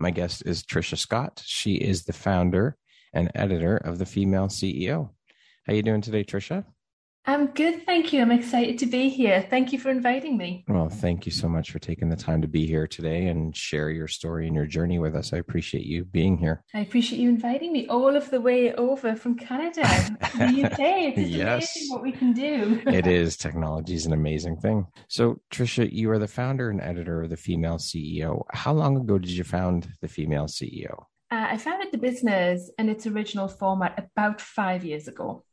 my guest is Trisha Scott. She is the founder and editor of the Female CEO. How you doing today, Trisha? I'm good, thank you. I'm excited to be here. Thank you for inviting me. Well, thank you so much for taking the time to be here today and share your story and your journey with us. I appreciate you being here. I appreciate you inviting me all of the way over from Canada, the UK. It's yes. amazing what we can do. it is. Technology is an amazing thing. So, Trisha, you are the founder and editor of the Female CEO. How long ago did you found the Female CEO? Uh, I founded the business in its original format about five years ago.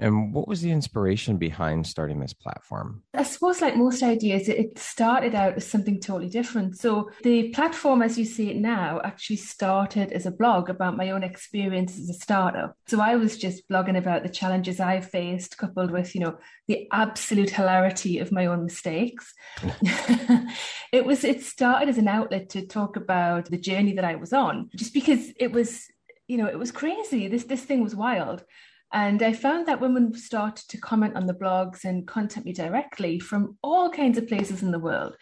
And what was the inspiration behind starting this platform? I suppose, like most ideas, it started out as something totally different. So, the platform, as you see it now, actually started as a blog about my own experience as a startup. So, I was just blogging about the challenges I faced, coupled with, you know, the absolute hilarity of my own mistakes. it was, it started as an outlet to talk about the journey that I was on, just because it was, you know, it was crazy. This, this thing was wild. And I found that women started to comment on the blogs and contact me directly from all kinds of places in the world.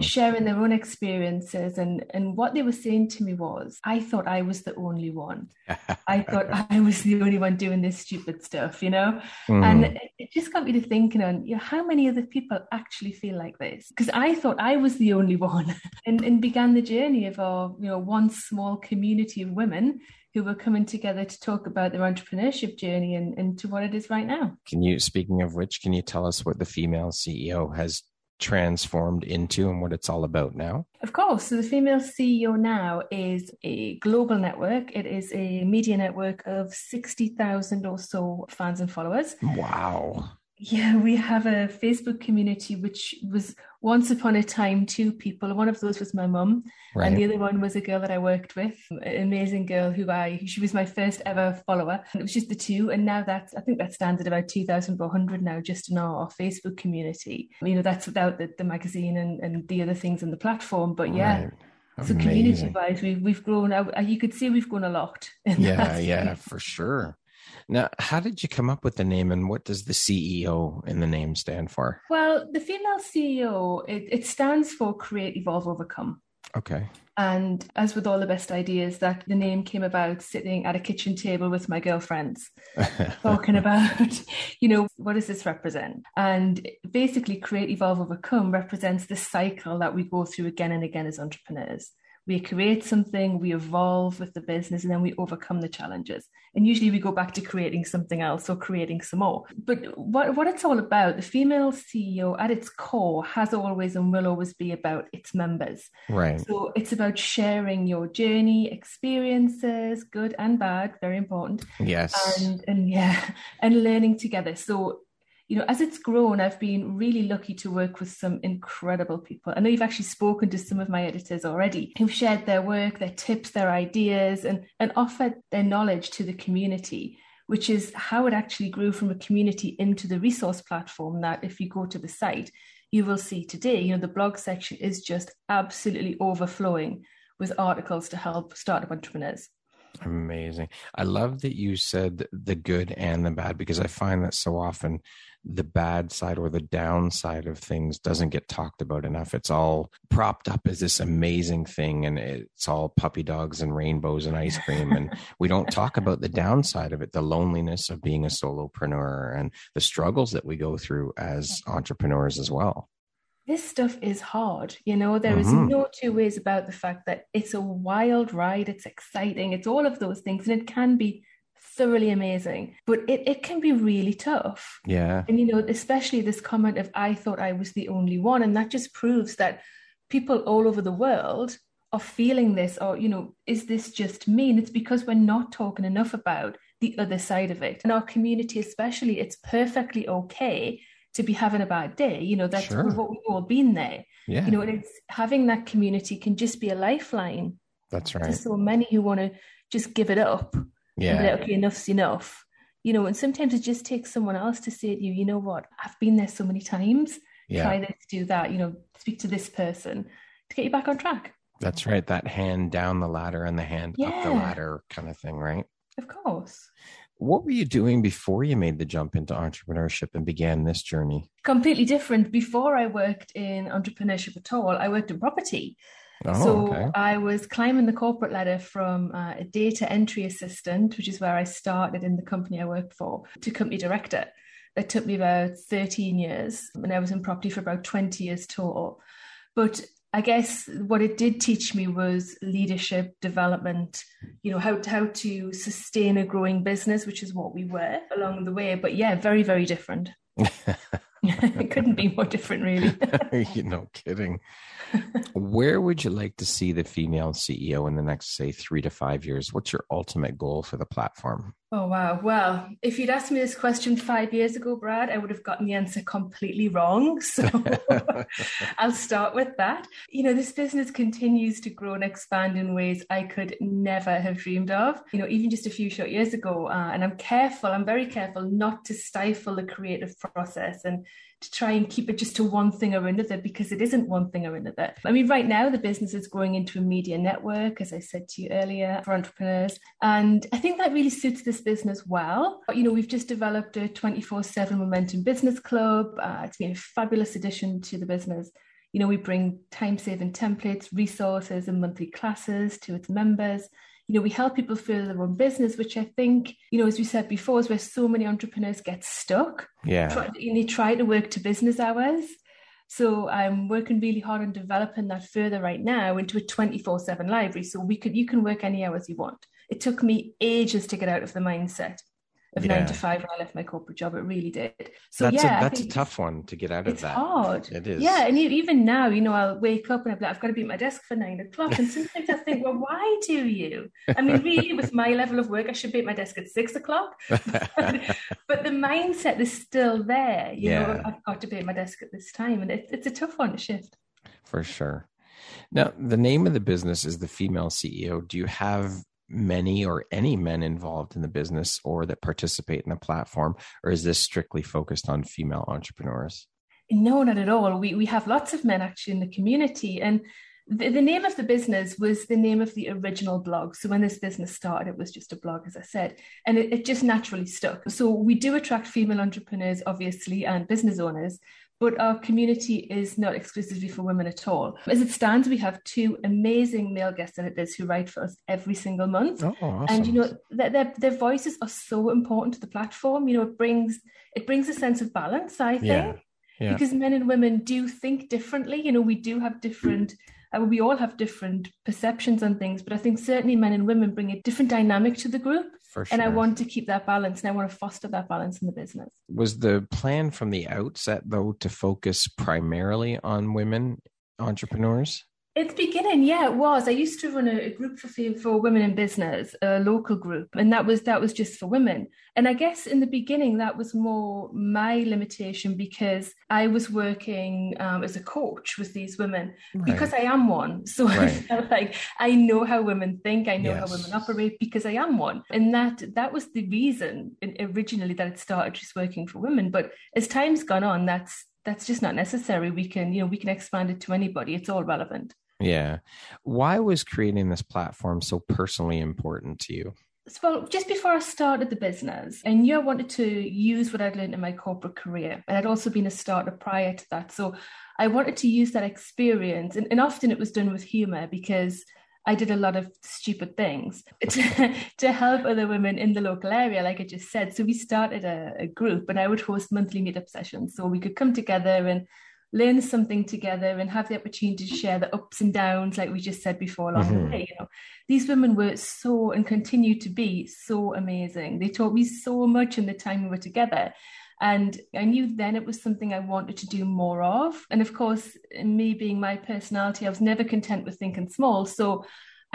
Sharing their own experiences. And, and what they were saying to me was, I thought I was the only one. I thought I was the only one doing this stupid stuff, you know? Mm. And it, it, just got me to thinking on, you know, how many other people actually feel like this? Because I thought I was the only one and, and began the journey of our, you know, one small community of women who were coming together to talk about their entrepreneurship journey and, and to what it is right now. Can you, speaking of which, can you tell us what the female CEO has transformed into and what it's all about now? Of course. So, the Female CEO now is a global network. It is a media network of 60,000 or so fans and followers. Wow. Yeah, we have a Facebook community which was once upon a time two people. One of those was my mum, right. and the other one was a girl that I worked with, an amazing girl who I she was my first ever follower. And it was just the two, and now that's I think that stands at about two thousand four hundred now, just in our, our, Facebook community. You know, that's without the, the magazine and, and the other things in the platform. But yeah. Right. So community wise, we've we've grown. You could see we've grown a lot. Yeah, yeah, for sure. Now, how did you come up with the name and what does the CEO in the name stand for? Well, the female CEO, it, it stands for Create, Evolve, Overcome. Okay. And as with all the best ideas, that the name came about sitting at a kitchen table with my girlfriends, talking about, you know, what does this represent? And basically, Create, Evolve, Overcome represents the cycle that we go through again and again as entrepreneurs we create something, we evolve with the business, and then we overcome the challenges. And usually we go back to creating something else or creating some more. But what, what it's all about, the female CEO at its core has always and will always be about its members. Right. So it's about sharing your journey, experiences, good and bad, very important. Yes. And and yeah, and learning together. So you know, as it's grown, I've been really lucky to work with some incredible people. I know you've actually spoken to some of my editors already who've shared their work, their tips, their ideas, and, and offered their knowledge to the community, which is how it actually grew from a community into the resource platform that if you go to the site, you will see today. You know, the blog section is just absolutely overflowing with articles to help startup entrepreneurs. Amazing. I love that you said the good and the bad because I find that so often the bad side or the downside of things doesn't get talked about enough. It's all propped up as this amazing thing and it's all puppy dogs and rainbows and ice cream. And we don't talk about the downside of it, the loneliness of being a solopreneur and the struggles that we go through as entrepreneurs as well. This stuff is hard. You know, there is Mhm. no two ways about the fact that it's a wild ride, it's exciting, it's all of those things, and it can be thoroughly amazing, but it, it can be really tough. Yeah. And, you know, especially this comment of, I thought I was the only one. And that just proves that people all over the world are feeling this, or, you know, is this just me? And it's because we're not talking enough about the other side of it. In our community, especially, it's perfectly okay to be having a bad day. You know, that's Sure. we've, all- we've all been there. Yeah. You know, and it's having that community can just be a lifeline That's right. so many who want to just give it up Yeah. like, okay, enough's enough. You know, and sometimes it just takes someone else to say to you, you know what, I've been there so many times. Yeah. Try this, do that, you know, speak to this person to get you back on track. That's right. That hand down the ladder and the hand up the ladder kind of thing, right? Of course. What were you doing before you made the jump into entrepreneurship and began this journey? Completely different. Before I worked in entrepreneurship at all, I worked in property. Oh, so okay. I was climbing the corporate ladder from uh, a data entry assistant, which is where I started in the company I worked for, to company director. That took me about 13 years, and I was in property for about 20 years total. But I guess what it did teach me was leadership development, you know, how, how to sustain a growing business, which is what we were along the way. But yeah, very, very different. it couldn't be more different, really. You're know, kidding. Where would you like to see the female CEO in the next, say, three to five years? What's your ultimate goal for the platform? Oh, wow. Well, if you'd asked me this question five years ago, Brad, I would have gotten the answer completely wrong. So I'll start with that. You know, this business continues to grow and expand in ways I could never have dreamed of. You know, even just a few short years ago, uh, and I'm careful, I'm very careful not to stifle the creative process and to try and keep it just to one thing or another because it isn't one thing or another. I mean, right now the business is growing into a media network, as I said to you earlier, for entrepreneurs. And I think that really suits this business well. But, you know, we've just developed a 24 7 Momentum Business Club. Uh, it's been a fabulous addition to the business. You know, we bring time saving templates, resources, and monthly classes to its members you know, we help people further their own business, which I think, you know, as we said before, is where so many entrepreneurs get stuck. Yeah. Try, and they try to work to business hours. So I'm working really hard on developing that further right now into a 24/7 library. So we could you can work any hours you want. It took me ages to get out of the mindset of Yeah. nine to five when I left my corporate job. It really did. So that's yeah, a, that's a tough one to get out of it's that. hard. It is. Yeah, and even now, you know, I'll wake up and be like, I've got to be at my desk for nine o'clock. And sometimes I think, well, why do you? I mean, really, with my level of work, I should be at my desk at six o'clock. but the mindset is still there. You know, I've got to be at my desk at this time. And it, it's a tough one to shift. For sure. Now, the name of the business is the Female CEO. Do you have many or any men involved in the business or that participate in the platform, or is this strictly focused on female entrepreneurs? No, not at all. We we have lots of men actually in the community, and the, the name of the business was the name of the original blog. So when this business started, it was just a blog, as I said, and it, it just naturally stuck. So we do attract female entrepreneurs, obviously, and business owners. But our community is not exclusively for women at all. As it stands, we have two amazing male guest editors who write for us every single month. Oh, awesome. And you know, their, their their voices are so important to the platform. You know, it brings it brings a sense of balance, I think yeah. Yeah. because men and women do think differently. You know, we do have different, uh, we all have different perceptions on things, but I think certainly men and women bring a different dynamic to the group. For sure. And I want to keep that balance and I want to foster that balance in the business. Was the plan from the outset, though, to focus primarily on women entrepreneurs? At the beginning, yeah, it was. I used to run a, a group for for women in business, a local group, and that was that was just for women. And I guess in the beginning, that was more my limitation because I was working um, as a coach with these women because I am one. So I Right. felt like I know how women think, I know how women operate because I am one, and that that was the reason originally that it started just working for women. But as time's gone on, that's that's just not necessary. We can you know we can expand it to anybody. It's all relevant. Yeah. Why was creating this platform so personally important to you? Well, just before I started the business, I knew I wanted to use what I'd learned in my corporate career. And I'd also been a starter prior to that. So I wanted to use that experience. And, and often it was done with humor because I did a lot of stupid things to, to help other women in the local area, like I just said. So we started a, a group and I would host monthly meetup sessions so we could come together and learn something together and have the opportunity to share the ups and downs, like we just said before along mm-hmm. the way. You know, these women were so and continue to be so amazing. They taught me so much in the time we were together. And I knew then it was something I wanted to do more of. And of course, me being my personality, I was never content with thinking small. So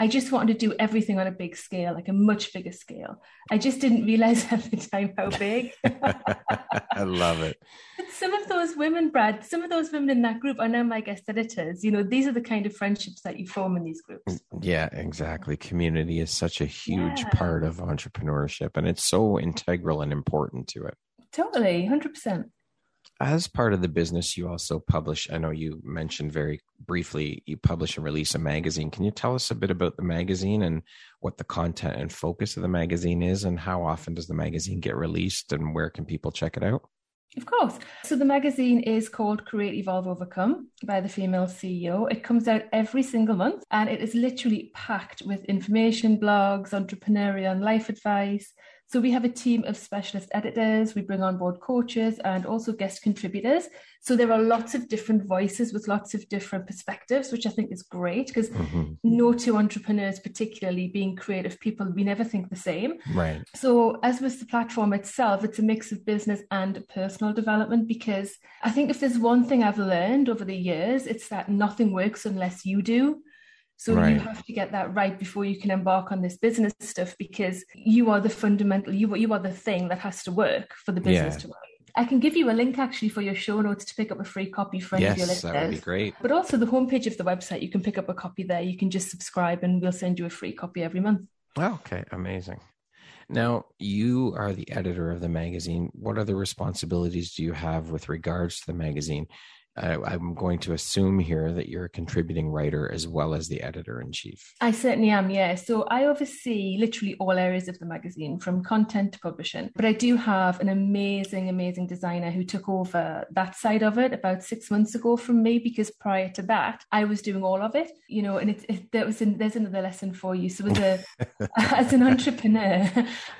I just wanted to do everything on a big scale, like a much bigger scale. I just didn't realize at the time how big. I love it. But some of those women, Brad, some of those women in that group are now my guest editors. You know, these are the kind of friendships that you form in these groups. Yeah, exactly. Community is such a huge yeah. part of entrepreneurship and it's so integral and important to it. Totally, 100% as part of the business you also publish i know you mentioned very briefly you publish and release a magazine can you tell us a bit about the magazine and what the content and focus of the magazine is and how often does the magazine get released and where can people check it out of course. So the magazine is called Create Evolve Overcome by the female CEO. It comes out every single month and it is literally packed with information, blogs, entrepreneurial and life advice, so we have a team of specialist editors, we bring on board coaches and also guest contributors. So there are lots of different voices with lots of different perspectives, which I think is great because mm-hmm. no two entrepreneurs, particularly being creative people, we never think the same. Right. So as with the platform itself, it's a mix of business and personal development because I think if there's one thing I've learned over the years, it's that nothing works unless you do. So right. you have to get that right before you can embark on this business stuff because you are the fundamental, you, you are the thing that has to work for the business yeah. to work. I can give you a link actually for your show notes to pick up a free copy for any yes, of your listeners. That would be great. But also the homepage of the website, you can pick up a copy there. You can just subscribe and we'll send you a free copy every month. okay, amazing. Now, you are the editor of the magazine. What other responsibilities do you have with regards to the magazine? I, am going to assume here that you're a contributing writer as well as the editor in chief. I certainly am, yeah. So I oversee literally all areas of the magazine from content to publishing. But I do have an amazing, amazing designer who took over that side of it about six months ago from me because prior to that, I was doing all of it, you know, and it, it that was there's another lesson for you. So as a as an entrepreneur,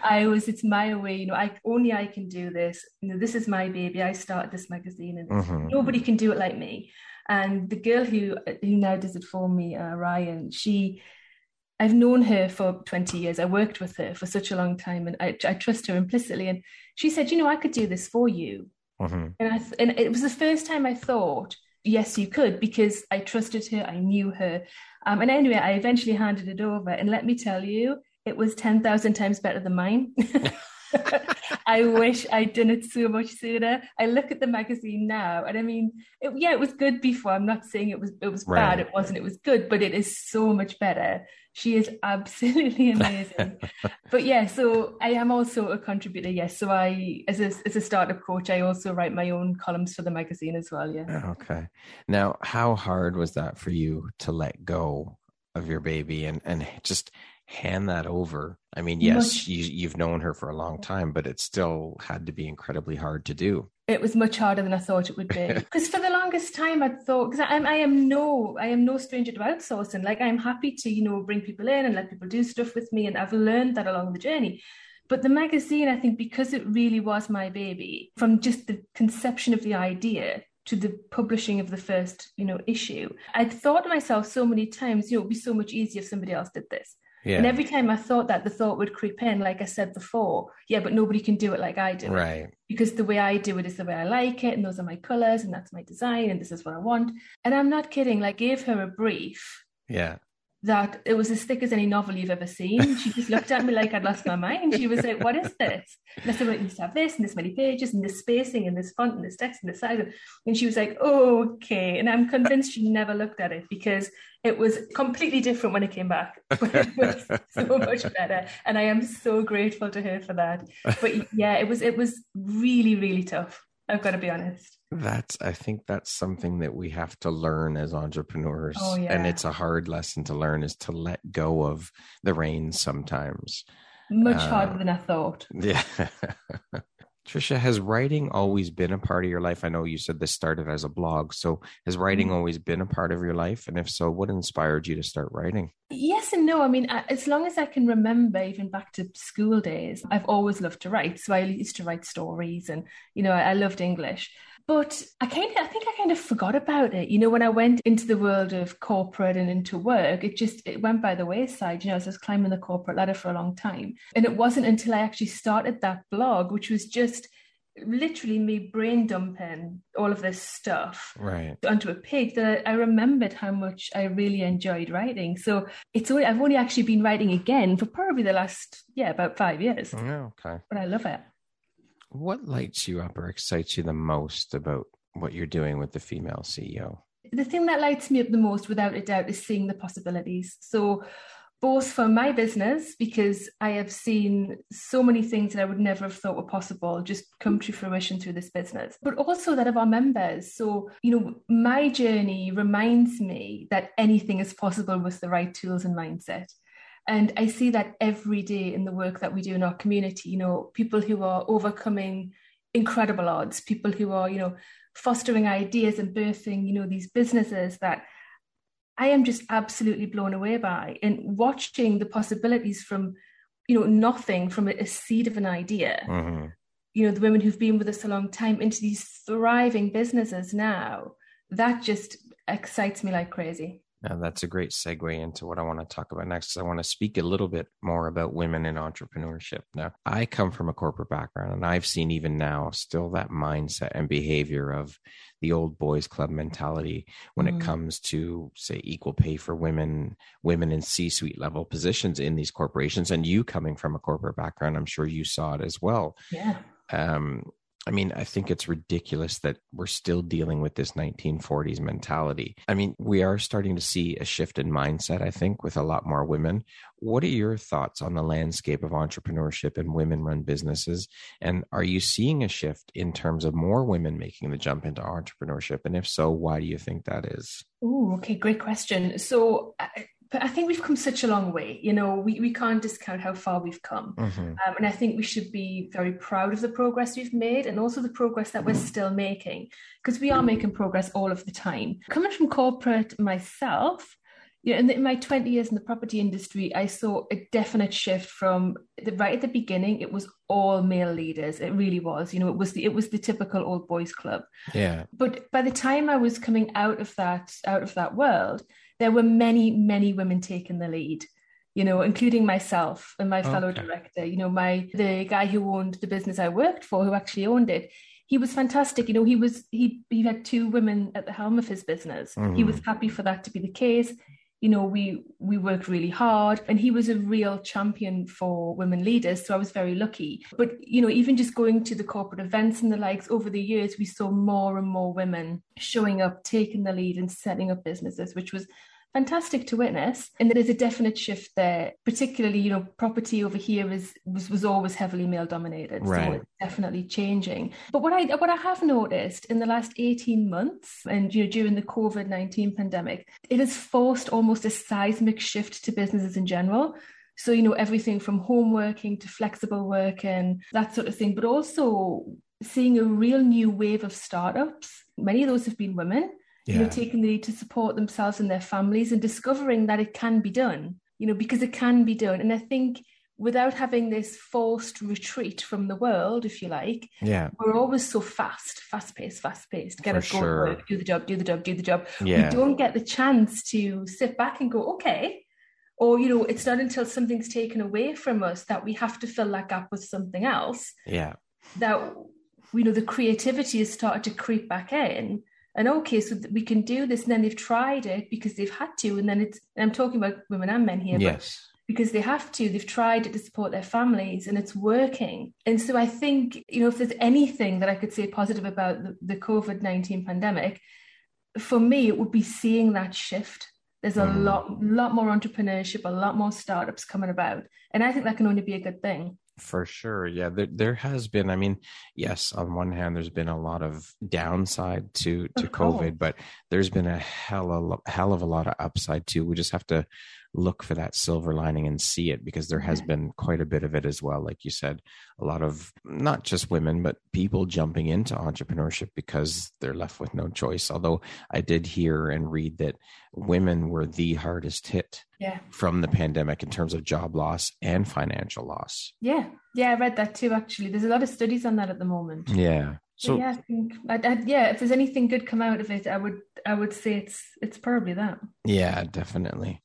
I was it's my way, you know, I only I can do this. You know, this is my baby. I started this magazine and mm-hmm. nobody can do do it like me. And the girl who who now does it for me, uh, Ryan, she, I've known her for 20 years. I worked with her for such a long time, and I, I trust her implicitly. And she said, you know, I could do this for you. Mm-hmm. And I and it was the first time I thought, yes, you could, because I trusted her, I knew her. Um, and anyway, I eventually handed it over, and let me tell you, it was 10,000 times better than mine. I wish I'd done it so much sooner. I look at the magazine now, and I mean, it, yeah, it was good before. I'm not saying it was it was right. bad. It wasn't. It was good, but it is so much better. She is absolutely amazing. but yeah, so I am also a contributor. Yes, so I, as a as a startup coach, I also write my own columns for the magazine as well. Yeah. Oh, okay. Now, how hard was that for you to let go of your baby and and just hand that over. I mean, yes, you, you've known her for a long time, but it still had to be incredibly hard to do. It was much harder than I thought it would be. Because for the longest time, I thought, because I, I am no, I am no stranger to outsourcing. Like I'm happy to, you know, bring people in and let people do stuff with me, and I've learned that along the journey. But the magazine, I think, because it really was my baby, from just the conception of the idea to the publishing of the first, you know, issue, I'd thought to myself so many times, you know, it'd be so much easier if somebody else did this. Yeah. And every time I thought that, the thought would creep in, like I said before, yeah, but nobody can do it like I do. Right. Because the way I do it is the way I like it, and those are my colors, and that's my design, and this is what I want. And I'm not kidding, like, gave her a brief. Yeah that it was as thick as any novel you've ever seen. She just looked at me like I'd lost my mind. She was like, What is this? And I said, Well, it to have this and this many pages and this spacing and this font and this text and this size. And she was like, Okay. And I'm convinced she never looked at it because it was completely different when it came back. It was so much better. And I am so grateful to her for that. But yeah, it was it was really, really tough. I've got to be honest. That's, I think that's something that we have to learn as entrepreneurs. Oh, yeah. And it's a hard lesson to learn is to let go of the reins sometimes. Much uh, harder than I thought. Yeah. Trisha, has writing always been a part of your life? I know you said this started as a blog. So has writing mm-hmm. always been a part of your life? And if so, what inspired you to start writing? Yes and no. I mean, as long as I can remember, even back to school days, I've always loved to write. So I used to write stories and, you know, I, I loved English. But I kind of, I think I kind of forgot about it. You know, when I went into the world of corporate and into work, it just it went by the wayside. You know, I was climbing the corporate ladder for a long time, and it wasn't until I actually started that blog, which was just literally me brain dumping all of this stuff right onto a page that I, I, remembered how much I really enjoyed writing. So it's only I've only actually been writing again for probably the last yeah about five years. Oh, okay, but I love it. What lights you up or excites you the most about what you're doing with the female CEO? The thing that lights me up the most, without a doubt, is seeing the possibilities. So both for my business because I have seen so many things that I would never have thought were possible just come to fruition through this business, but also that of our members. So, you know, my journey reminds me that anything is possible with the right tools and mindset. And I see that every day in the work that we do in our community, you know, people who are overcoming incredible odds, people who are, you know, fostering ideas and birthing, you know, these businesses that I am just absolutely blown away by and watching the possibilities from, you know, nothing from a, seed of an idea. Mm-hmm. You know, the women who've been with us a long time into these thriving businesses now. That just excites me like crazy. And that's a great segue into what I want to talk about next. I want to speak a little bit more about women in entrepreneurship. Now, I come from a corporate background, and I've seen even now still that mindset and behavior of the old boys club mentality when mm. it comes to, say, equal pay for women, women in C suite level positions in these corporations. And you coming from a corporate background, I'm sure you saw it as well. Yeah. Um, I mean, I think it's ridiculous that we're still dealing with this 1940s mentality. I mean, we are starting to see a shift in mindset, I think, with a lot more women. What are your thoughts on the landscape of entrepreneurship and women run businesses? And are you seeing a shift in terms of more women making the jump into entrepreneurship? And if so, why do you think that is? Oh, okay, great question. So, but I think we've come such a long way. You know, we, we can't discount how far we've come. Mm-hmm. Um, and I think we should be very proud of the progress we've made and also the progress that we're still making, because we are making progress all of the time. Coming from corporate myself, you know, in, the, in my 20 years in the property industry, I saw a definite shift from the, right at the beginning. It was all male leaders. It really was. You know, it was the it was the typical old boys club. Yeah. But by the time I was coming out of that out of that world, there were many, many women taking the lead, you know, including myself and my fellow okay. director. You know, my the guy who owned the business I worked for, who actually owned it, he was fantastic. You know, he was he he had two women at the helm of his business. Mm-hmm. He was happy for that to be the case you know we we worked really hard and he was a real champion for women leaders so i was very lucky. But you know even just going to the corporate events and the likes over the years we saw more and more women showing up taking the lead and setting up businesses which was fantastic to witness. And there is a definite shift there, particularly, you know, property over here is was, was always heavily male dominated. Right. So it's definitely changing. But what I what I have noticed in the last 18 months and you know during the COVID-19 pandemic, it has forced almost a seismic shift to businesses in general. So, you know, everything from home working to flexible working, that sort of thing, but also seeing a real new wave of startups. Many of those have been women yeah. you know, taking the lead to support themselves and their families and discovering that it can be done, you know, because it can be done. And I think without having this forced retreat from the world, if you like, yeah, we're always so fast, fast paced, fast paced. Get us going, sure. do the job, do the job, do the job. Yeah. We don't get the chance to sit back and go, okay. Or, you know, it's not until something's taken away from us that we have to fill that gap with something else. Yeah. That, you know, the creativity has started to creep back in and okay, so we can do this. And then they've tried it because they've had to. And then it's, and I'm talking about women and men here. Yes. because they have to, they've tried it to support their families and it's working. And so I think, you know, if there's anything that I could say positive about the, the COVID 19 pandemic, for me, it would be seeing that shift. There's a mm. lot, lot more entrepreneurship, a lot more startups coming about. And I think that can only be a good thing. For sure. Yeah. There, there has been, I mean, yes, on one hand, there's been a lot of downside to, to COVID, but there's been a hell, of, hell of a lot of upside too. We just have to look for that silver lining and see it because there has mm-hmm. been quite a bit of it as well. Like you said, a lot of not just women, but people jumping into entrepreneurship because they're left with no choice. Although I did hear and read that women were the hardest hit yeah. from the pandemic in terms of job loss and financial loss. Yeah. Yeah, I read that too, actually. There's a lot of studies on that at the moment. Yeah. So yeah, I think I, I, yeah, if there's anything good come out of it, I would I would say it's it's probably that. Yeah, definitely.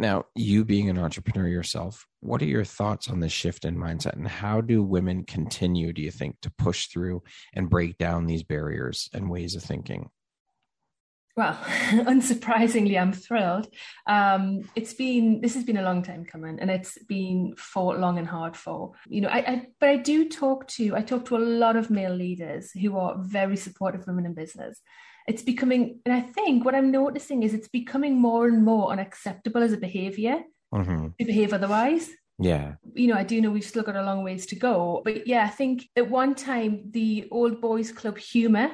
Now, you being an entrepreneur yourself, what are your thoughts on this shift in mindset and how do women continue, do you think, to push through and break down these barriers and ways of thinking? Well, unsurprisingly, I'm thrilled. Um, it's been this has been a long time coming, and it's been fought long and hard for. You know, I, I but I do talk to I talk to a lot of male leaders who are very supportive of women in business, it's becoming, and I think what I'm noticing is it's becoming more and more unacceptable as a behavior mm-hmm. to behave otherwise. Yeah. You know, I do know we've still got a long ways to go. But yeah, I think at one time the old boys club humor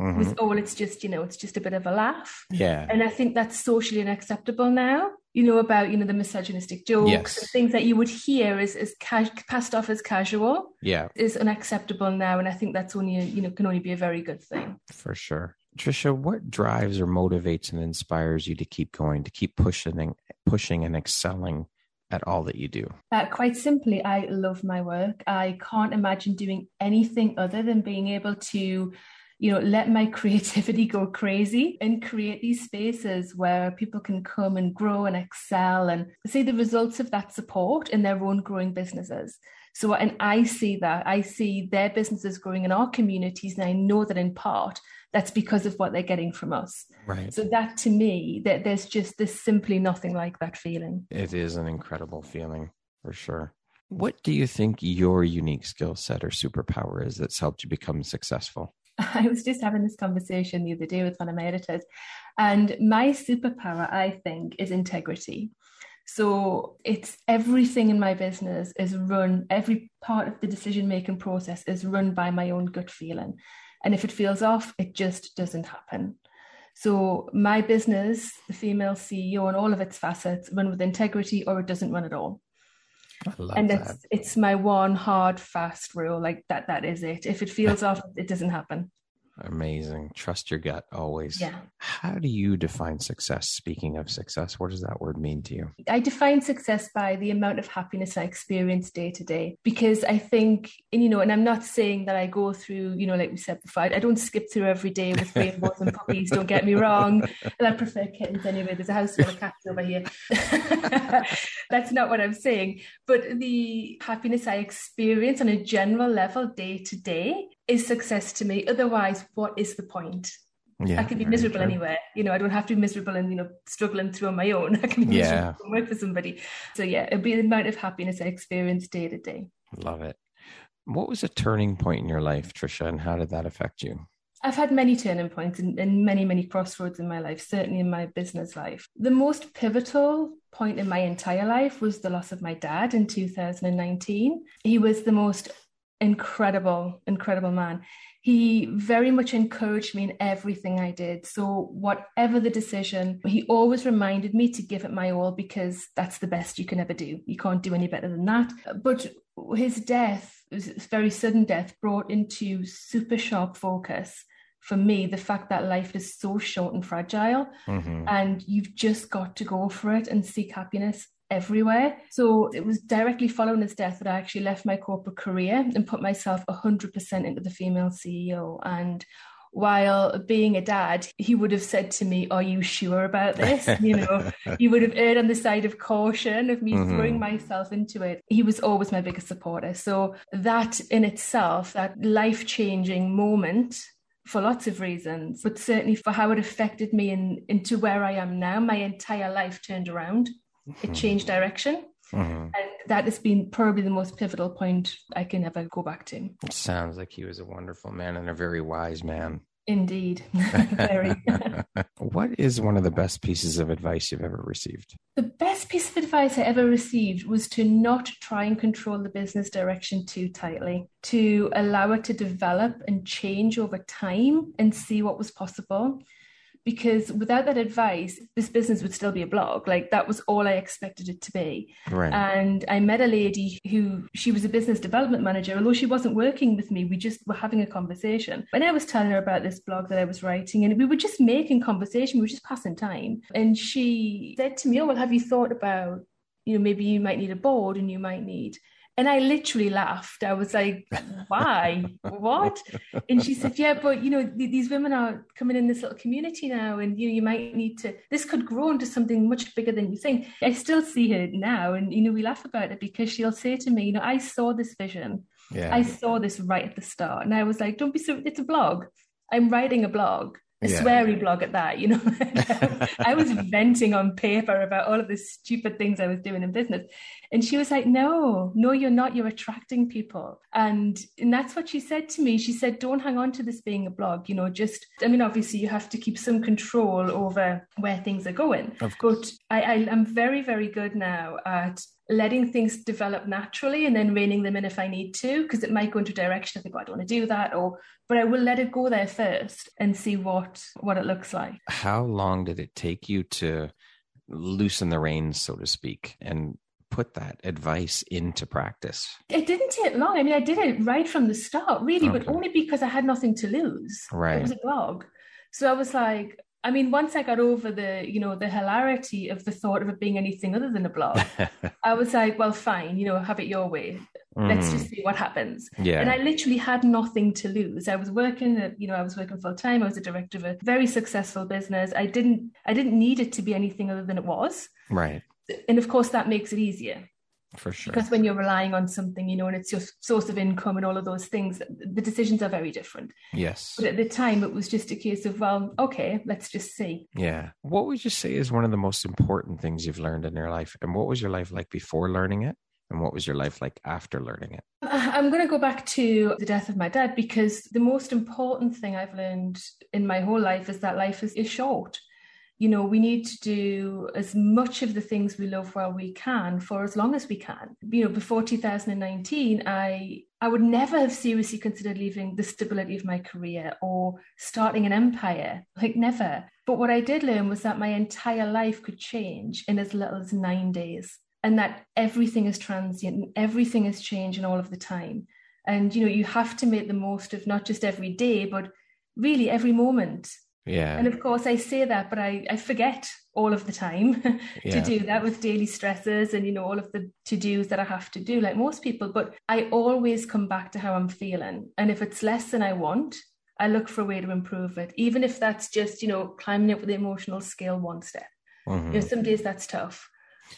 mm-hmm. was, oh, well, it's just, you know, it's just a bit of a laugh. Yeah. And I think that's socially unacceptable now, you know, about, you know, the misogynistic jokes yes. things that you would hear is, is ca- passed off as casual. Yeah. Is unacceptable now. And I think that's only, a, you know, can only be a very good thing. For sure. Trisha, what drives or motivates and inspires you to keep going, to keep pushing and pushing and excelling at all that you do? Uh, quite simply, I love my work. I can't imagine doing anything other than being able to, you know, let my creativity go crazy and create these spaces where people can come and grow and excel and see the results of that support in their own growing businesses. So, and I see that I see their businesses growing in our communities, and I know that in part that's because of what they're getting from us. Right. So that to me, that there's just there's simply nothing like that feeling. It is an incredible feeling for sure. Mm. What do you think your unique skill set or superpower is that's helped you become successful? I was just having this conversation the other day with one of my editors, and my superpower, I think, is integrity. So it's everything in my business is run, every part of the decision making process is run by my own gut feeling. And if it feels off, it just doesn't happen. So my business, the female CEO and all of its facets run with integrity or it doesn't run at all. and it's that. it's my one hard fast rule like that that is it if it feels off it doesn't happen Amazing. Trust your gut always. Yeah. How do you define success? Speaking of success, what does that word mean to you? I define success by the amount of happiness I experience day to day because I think, and you know, and I'm not saying that I go through, you know, like we said before, I don't skip through every day with rainbows and puppies, don't get me wrong. And I prefer kittens anyway. There's a house full of cats over here. That's not what I'm saying. But the happiness I experience on a general level day to day is success to me. Otherwise, what is the point? Yeah, I can be miserable true. anywhere. You know, I don't have to be miserable and, you know, struggling through on my own. I can be yeah. miserable and work for somebody. So yeah, it'll be the amount of happiness I experience day to day. Love it. What was a turning point in your life, Trisha, and how did that affect you? I've had many turning points and, and, many, many crossroads in my life, certainly in my business life. The most pivotal point in my entire life was the loss of my dad in 2019. He was the most incredible, incredible man. He very much encouraged me in everything I did. So, whatever the decision, he always reminded me to give it my all because that's the best you can ever do. You can't do any better than that. But his death, his very sudden death, brought into super sharp focus for me the fact that life is so short and fragile mm-hmm. and you've just got to go for it and seek happiness everywhere. So it was directly following his death that I actually left my corporate career and put myself 100% into the female CEO. And while being a dad, he would have said to me, Are you sure about this? You know, he would have erred on the side of caution of me mm-hmm. throwing myself into it. He was always my biggest supporter. So that in itself, that life changing moment for lots of reasons, but certainly for how it affected me in, into where I am now, my entire life turned around it changed direction. Mm-hmm. And that has been probably the most pivotal point I can ever go back to. It sounds like he was a wonderful man and a very wise man. Indeed. very. what is one of the best pieces of advice you've ever received? The best piece of advice I ever received was to not try and control the business direction too tightly, to allow it to develop and change over time and see what was possible because without that advice, this business would still be a blog. Like that was all I expected it to be. Right. And I met a lady who she was a business development manager, although she wasn't working with me. We just were having a conversation. And I was telling her about this blog that I was writing, and we were just making conversation. We were just passing time. And she said to me, "Oh, well, have you thought about, you know, maybe you might need a board and you might need." And I literally laughed. I was like, why? what? And she said, yeah, but you know, th- these women are coming in this little community now, and you know, you might need to, this could grow into something much bigger than you think. I still see her now, and you know, we laugh about it because she'll say to me, you know, I saw this vision. Yeah. I saw this right at the start. And I was like, don't be so, it's a blog. I'm writing a blog a yeah. sweary blog at that, you know. I was venting on paper about all of the stupid things I was doing in business. And she was like, No, no, you're not. You're attracting people. And, and that's what she said to me. She said, Don't hang on to this being a blog, you know, just, I mean, obviously you have to keep some control over where things are going. Of course. But I, I, I'm very, very good now at letting things develop naturally and then reining them in if I need to, because it might go into a direction I think, oh, I don't want to do that, or but I will let it go there first and see what what it looks like. How long did it take you to loosen the reins, so to speak, and put that advice into practice? It didn't take long. I mean, I did it right from the start, really, okay. but only because I had nothing to lose. Right. It was a blog. So I was like, I mean, once I got over the, you know, the hilarity of the thought of it being anything other than a blog, I was like, well, fine, you know, have it your way. Mm. Let's just mm. see what happens. Yeah. And I literally had nothing to lose. I was working, at, you know, I was working full time. I was a director of a very successful business. I didn't, I didn't need it to be anything other than it was. Right. And of course, that makes it easier for sure. Because when you're relying on something, you know, and it's your source of income and all of those things, the decisions are very different. Yes. But at the time, it was just a case of, well, okay, let's just see. Yeah. What would you say is one of the most important things you've learned in your life? And what was your life like before learning it? And what was your life like after learning it? Uh, I'm going to go back to the death of my dad because the most important thing I've learned in my whole life is that life is, is short you know, we need to do as much of the things we love while we can for as long as we can. You know, before 2019, I I would never have seriously considered leaving the stability of my career or starting an empire. Like never. But what I did learn was that my entire life could change in as little as nine days. And that everything is transient and everything is changing all of the time. And you know, you have to make the most of not just every day, but really every moment yeah. And of course, I say that, but I, I forget all of the time to yeah. do that with daily stresses and, you know, all of the to dos that I have to do, like most people. But I always come back to how I'm feeling. And if it's less than I want, I look for a way to improve it, even if that's just, you know, climbing up the emotional scale one step. Mm-hmm. You know, some days that's tough.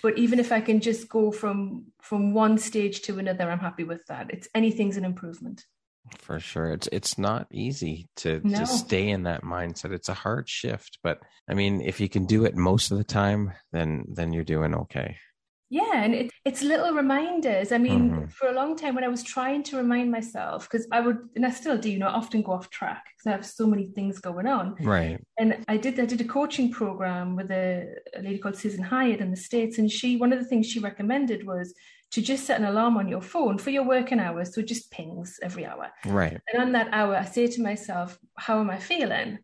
But even if I can just go from from one stage to another, I'm happy with that. It's anything's an improvement. For sure. It's it's not easy to no. to stay in that mindset. It's a hard shift, but I mean, if you can do it most of the time, then then you're doing okay. Yeah, and it, it's little reminders. I mean, mm-hmm. for a long time when I was trying to remind myself, because I would, and I still do, you know, often go off track because I have so many things going on. Right. And I did, I did a coaching program with a, a lady called Susan Hyatt in the States, and she, one of the things she recommended was to just set an alarm on your phone for your working hours. So it just pings every hour. Right. And on that hour, I say to myself, how am I feeling?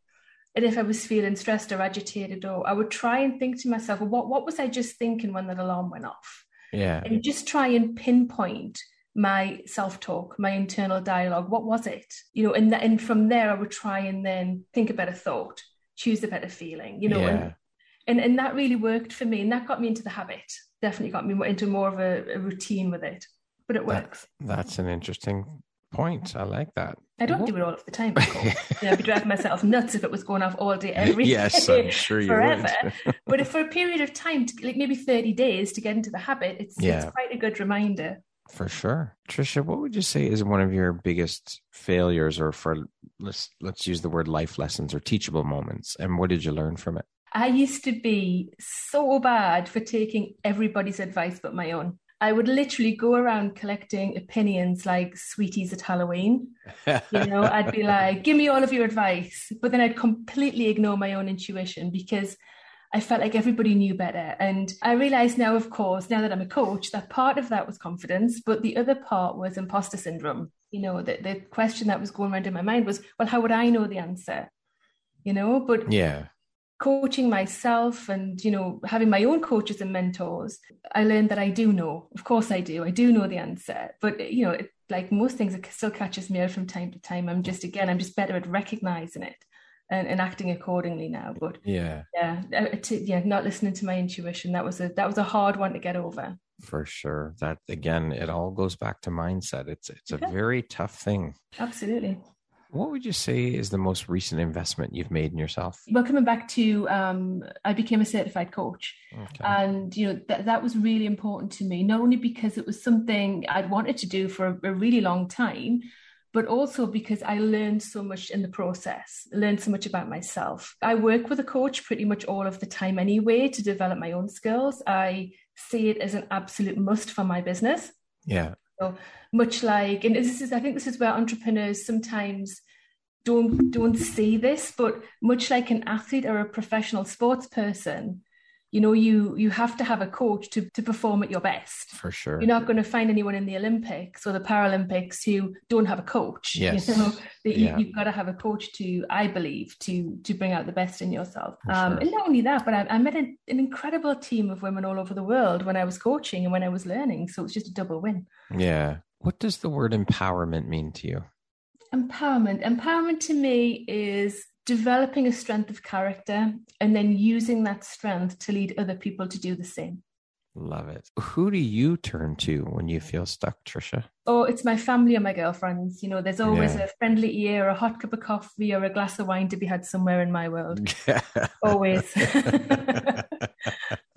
And if I was feeling stressed or agitated, or I would try and think to myself, well, what, what was I just thinking when that alarm went off? Yeah. And just try and pinpoint my self-talk, my internal dialogue. What was it? You know, and, th- and from there I would try and then think a better thought, choose a better feeling, you know, yeah. and, and, and that really worked for me. And that got me into the habit definitely got me into more of a, a routine with it. But it works. That, that's an interesting point. I like that. I don't what? do it all of the time. yeah, I'd be driving myself nuts if it was going off all day, every yes, day, I'm sure you forever. but if for a period of time, like maybe 30 days to get into the habit, it's, yeah. it's quite a good reminder. For sure. Trisha, what would you say is one of your biggest failures or for let's let's use the word life lessons or teachable moments and what did you learn from it? I used to be so bad for taking everybody's advice but my own. I would literally go around collecting opinions like sweeties at Halloween. you know, I'd be like, give me all of your advice. But then I'd completely ignore my own intuition because I felt like everybody knew better. And I realize now, of course, now that I'm a coach, that part of that was confidence, but the other part was imposter syndrome. You know, the, the question that was going around in my mind was, well, how would I know the answer? You know, but yeah coaching myself and you know having my own coaches and mentors i learned that i do know of course i do i do know the answer but you know it, like most things it still catches me out from time to time i'm just again i'm just better at recognizing it and, and acting accordingly now. But yeah, yeah, uh, to, yeah, not listening to my intuition that was a that was a hard one to get over. For sure. That again, it all goes back to mindset. It's it's a very tough thing. Absolutely. What would you say is the most recent investment you've made in yourself? Well, coming back to, um, I became a certified coach, okay. and you know that that was really important to me. Not only because it was something I'd wanted to do for a, a really long time, but also because I learned so much in the process, learned so much about myself. I work with a coach pretty much all of the time anyway to develop my own skills. I see it as an absolute must for my business. Yeah. So much like, and this is, I think this is where entrepreneurs sometimes don't don't see this, but much like an athlete or a professional sports person, you know you you have to have a coach to to perform at your best. For sure. You're not going to find anyone in the olympics or the paralympics who don't have a coach yes. you know? Yeah. you, have got to have a coach to i believe to to bring out the best in yourself. Um, sure. and not only that but i, I met an, an incredible team of women all over the world when i was coaching and when i was learning so it's just a double win. Yeah. What does the word empowerment mean to you? Empowerment. Empowerment to me is developing a strength of character and then using that strength to lead other people to do the same. Love it. Who do you turn to when you feel stuck, Trisha? Oh, it's my family and my girlfriends. You know, there's always yeah. a friendly ear, a hot cup of coffee, or a glass of wine to be had somewhere in my world. always. and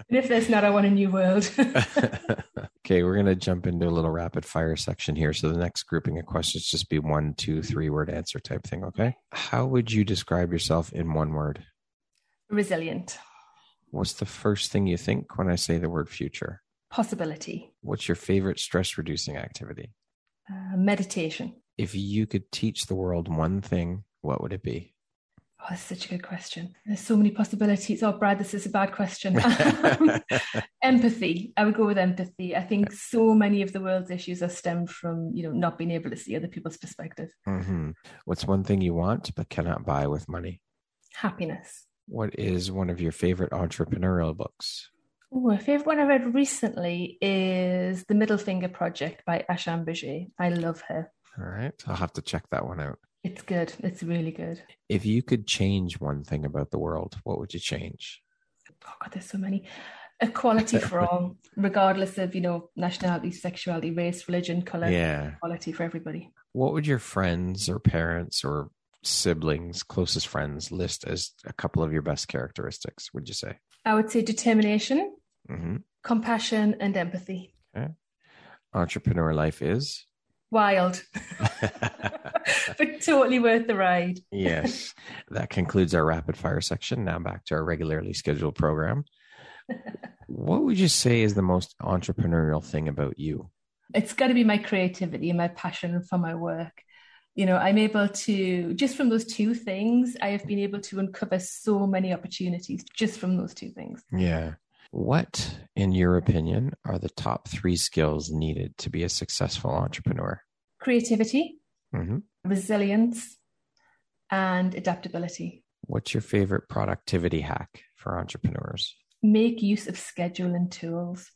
if there's not, I want a new world. Okay, we're going to jump into a little rapid fire section here. So the next grouping of questions just be one, two, three word answer type thing. Okay. How would you describe yourself in one word? Resilient. What's the first thing you think when I say the word future? Possibility. What's your favorite stress reducing activity? Uh, meditation. If you could teach the world one thing, what would it be? Oh, that's such a good question. There's so many possibilities. Oh, Brad, this is a bad question. empathy. I would go with empathy. I think so many of the world's issues are stemmed from, you know, not being able to see other people's perspective. Mm-hmm. What's one thing you want but cannot buy with money? Happiness. What is one of your favorite entrepreneurial books? Oh, a favorite one I read recently is The Middle Finger Project by Ash Ambirge. I love her. All right. I'll have to check that one out. It's good. It's really good. If you could change one thing about the world, what would you change? Oh God, there's so many. Equality for all, regardless of you know nationality, sexuality, race, religion, color. Yeah, equality for everybody. What would your friends or parents or siblings, closest friends, list as a couple of your best characteristics? Would you say? I would say determination, mm-hmm. compassion, and empathy. Okay. Entrepreneur life is wild, but totally worth the ride. yes. That concludes our rapid fire section. Now back to our regularly scheduled program. what would you say is the most entrepreneurial thing about you? It's got to be my creativity and my passion for my work. You know, I'm able to, just from those two things, I have been able to uncover so many opportunities just from those two things. Yeah. What, in your opinion, are the top three skills needed to be a successful entrepreneur? Creativity, mm-hmm. resilience, and adaptability. What's your favorite productivity hack for entrepreneurs? Make use of scheduling tools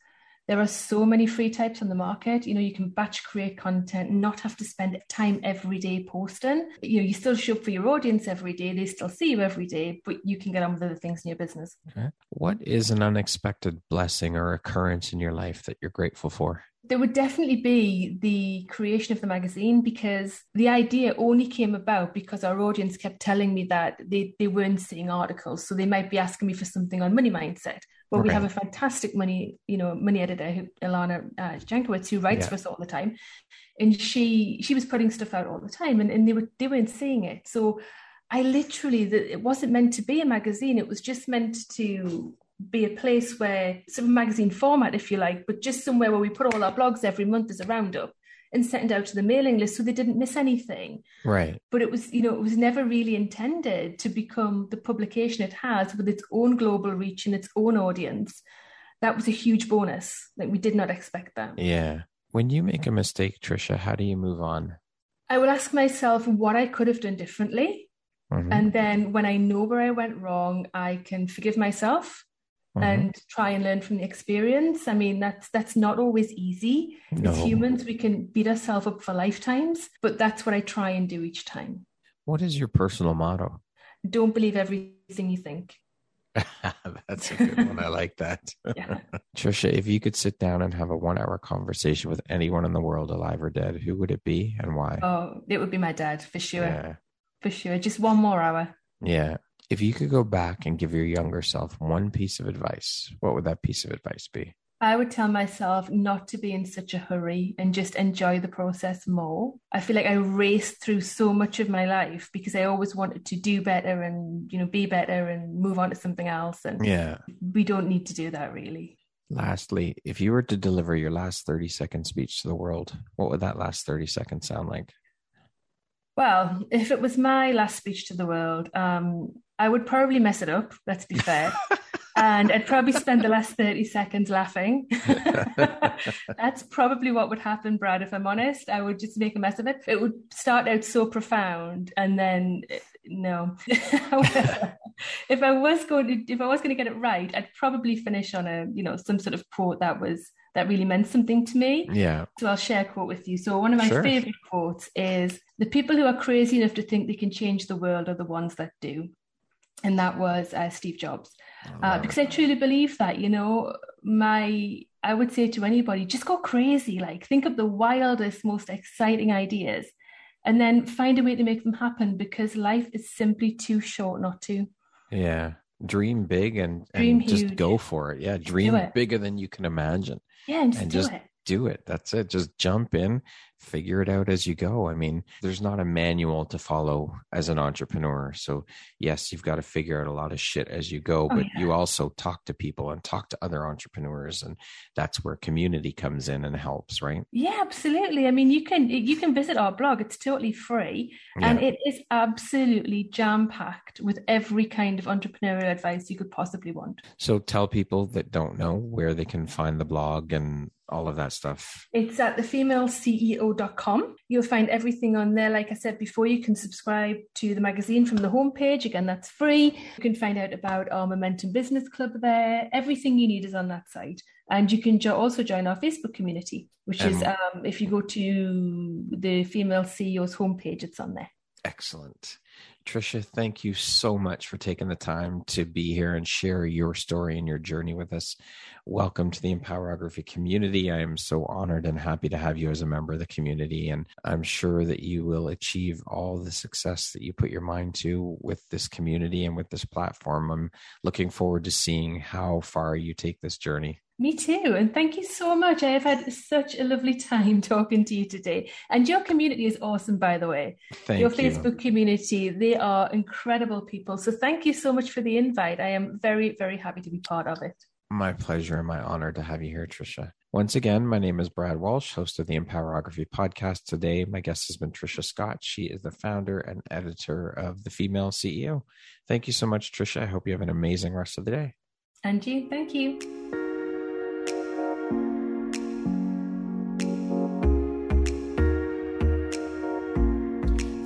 there are so many free types on the market. You know, you can batch create content, not have to spend time every day posting. You know, you still show up for your audience every day. They still see you every day, but you can get on with other things in your business. Okay. What is an unexpected blessing or occurrence in your life that you're grateful for? There would definitely be the creation of the magazine because the idea only came about because our audience kept telling me that they, they weren't seeing articles. So they might be asking me for something on money mindset. But okay. we have a fantastic money, you know, money editor, who, Ilana uh, Jankowicz, who writes yeah. for us all the time. And she she was putting stuff out all the time and, and they were they weren't seeing it. So I literally the, it wasn't meant to be a magazine. It was just meant to be a place where some magazine format, if you like, but just somewhere where we put all our blogs every month as a roundup and send out to the mailing list so they didn't miss anything. Right. But it was, you know, it was never really intended to become the publication it has with its own global reach and its own audience. That was a huge bonus. Like we did not expect that. Yeah. When you make a mistake, Trisha, how do you move on? I will ask myself what I could have done differently. Mm-hmm. And then when I know where I went wrong, I can forgive myself mm-hmm. and try and learn from the experience. I mean, that's that's not always easy. No. As humans, we can beat ourselves up for lifetimes, but that's what I try and do each time. What is your personal motto? don't believe everything you think. That's a good one. I like that. yeah. Trisha, if you could sit down and have a one hour conversation with anyone in the world, alive or dead, who would it be and why? Oh, it would be my dad for sure. Yeah. For sure. Just one more hour. Yeah. If you could go back and give your younger self one piece of advice, what would that piece of advice be? I would tell myself not to be in such a hurry and just enjoy the process more. I feel like I raced through so much of my life because I always wanted to do better and, you know, be better and move on to something else. And yeah, we don't need to do that really. Lastly, if you were to deliver your last 30 second speech to the world, what would that last 30 seconds sound like? Well, if it was my last speech to the world, um, I would probably mess it up, let's be fair. and I'd probably spend the last 30 seconds laughing. That's probably what would happen, Brad, if I'm honest. I would just make a mess of it. It would start out so profound and then no. if I was going to if I was going to get it right, I'd probably finish on a, you know, some sort of quote that was that really meant something to me. Yeah. So I'll share a quote with you. So one of my sure. favorite quotes is the people who are crazy enough to think they can change the world are the ones that do and that was uh, Steve Jobs. Uh, because I truly believe that, you know, my I would say to anybody, just go crazy. Like think of the wildest, most exciting ideas, and then find a way to make them happen. Because life is simply too short not to. Yeah, dream big and, dream and just go for it. Yeah, dream bigger than you can imagine. Yeah, and just, and just it. do it. That's it. Just jump in, figure it out as you go. I mean, there's not a manual to follow as an entrepreneur. So, yes, you've got to figure out a lot of shit as you go, oh, but yeah. you also talk to people and talk to other entrepreneurs and that's where community comes in and helps, right? Yeah, absolutely. I mean, you can you can visit our blog. It's totally free yeah. and it is absolutely jam-packed with every kind of entrepreneurial advice you could possibly want. So, tell people that don't know where they can find the blog and all of that stuff? It's at thefemaleceo.com. You'll find everything on there. Like I said before, you can subscribe to the magazine from the homepage. Again, that's free. You can find out about our Momentum Business Club there. Everything you need is on that site. And you can jo- also join our Facebook community, which um, is um, if you go to the Female CEO's homepage, it's on there. Excellent. Trisha, thank you so much for taking the time to be here and share your story and your journey with us. Welcome to the Empowerography community. I am so honored and happy to have you as a member of the community. And I'm sure that you will achieve all the success that you put your mind to with this community and with this platform. I'm looking forward to seeing how far you take this journey. Me too. And thank you so much. I have had such a lovely time talking to you today. And your community is awesome, by the way. Thank your you. Facebook community, they are incredible people. So thank you so much for the invite. I am very, very happy to be part of it. My pleasure and my honor to have you here, Trisha. Once again, my name is Brad Walsh, host of the Empowerography podcast. Today, my guest has been Trisha Scott. She is the founder and editor of The Female CEO. Thank you so much, Trisha. I hope you have an amazing rest of the day. And you. Thank you.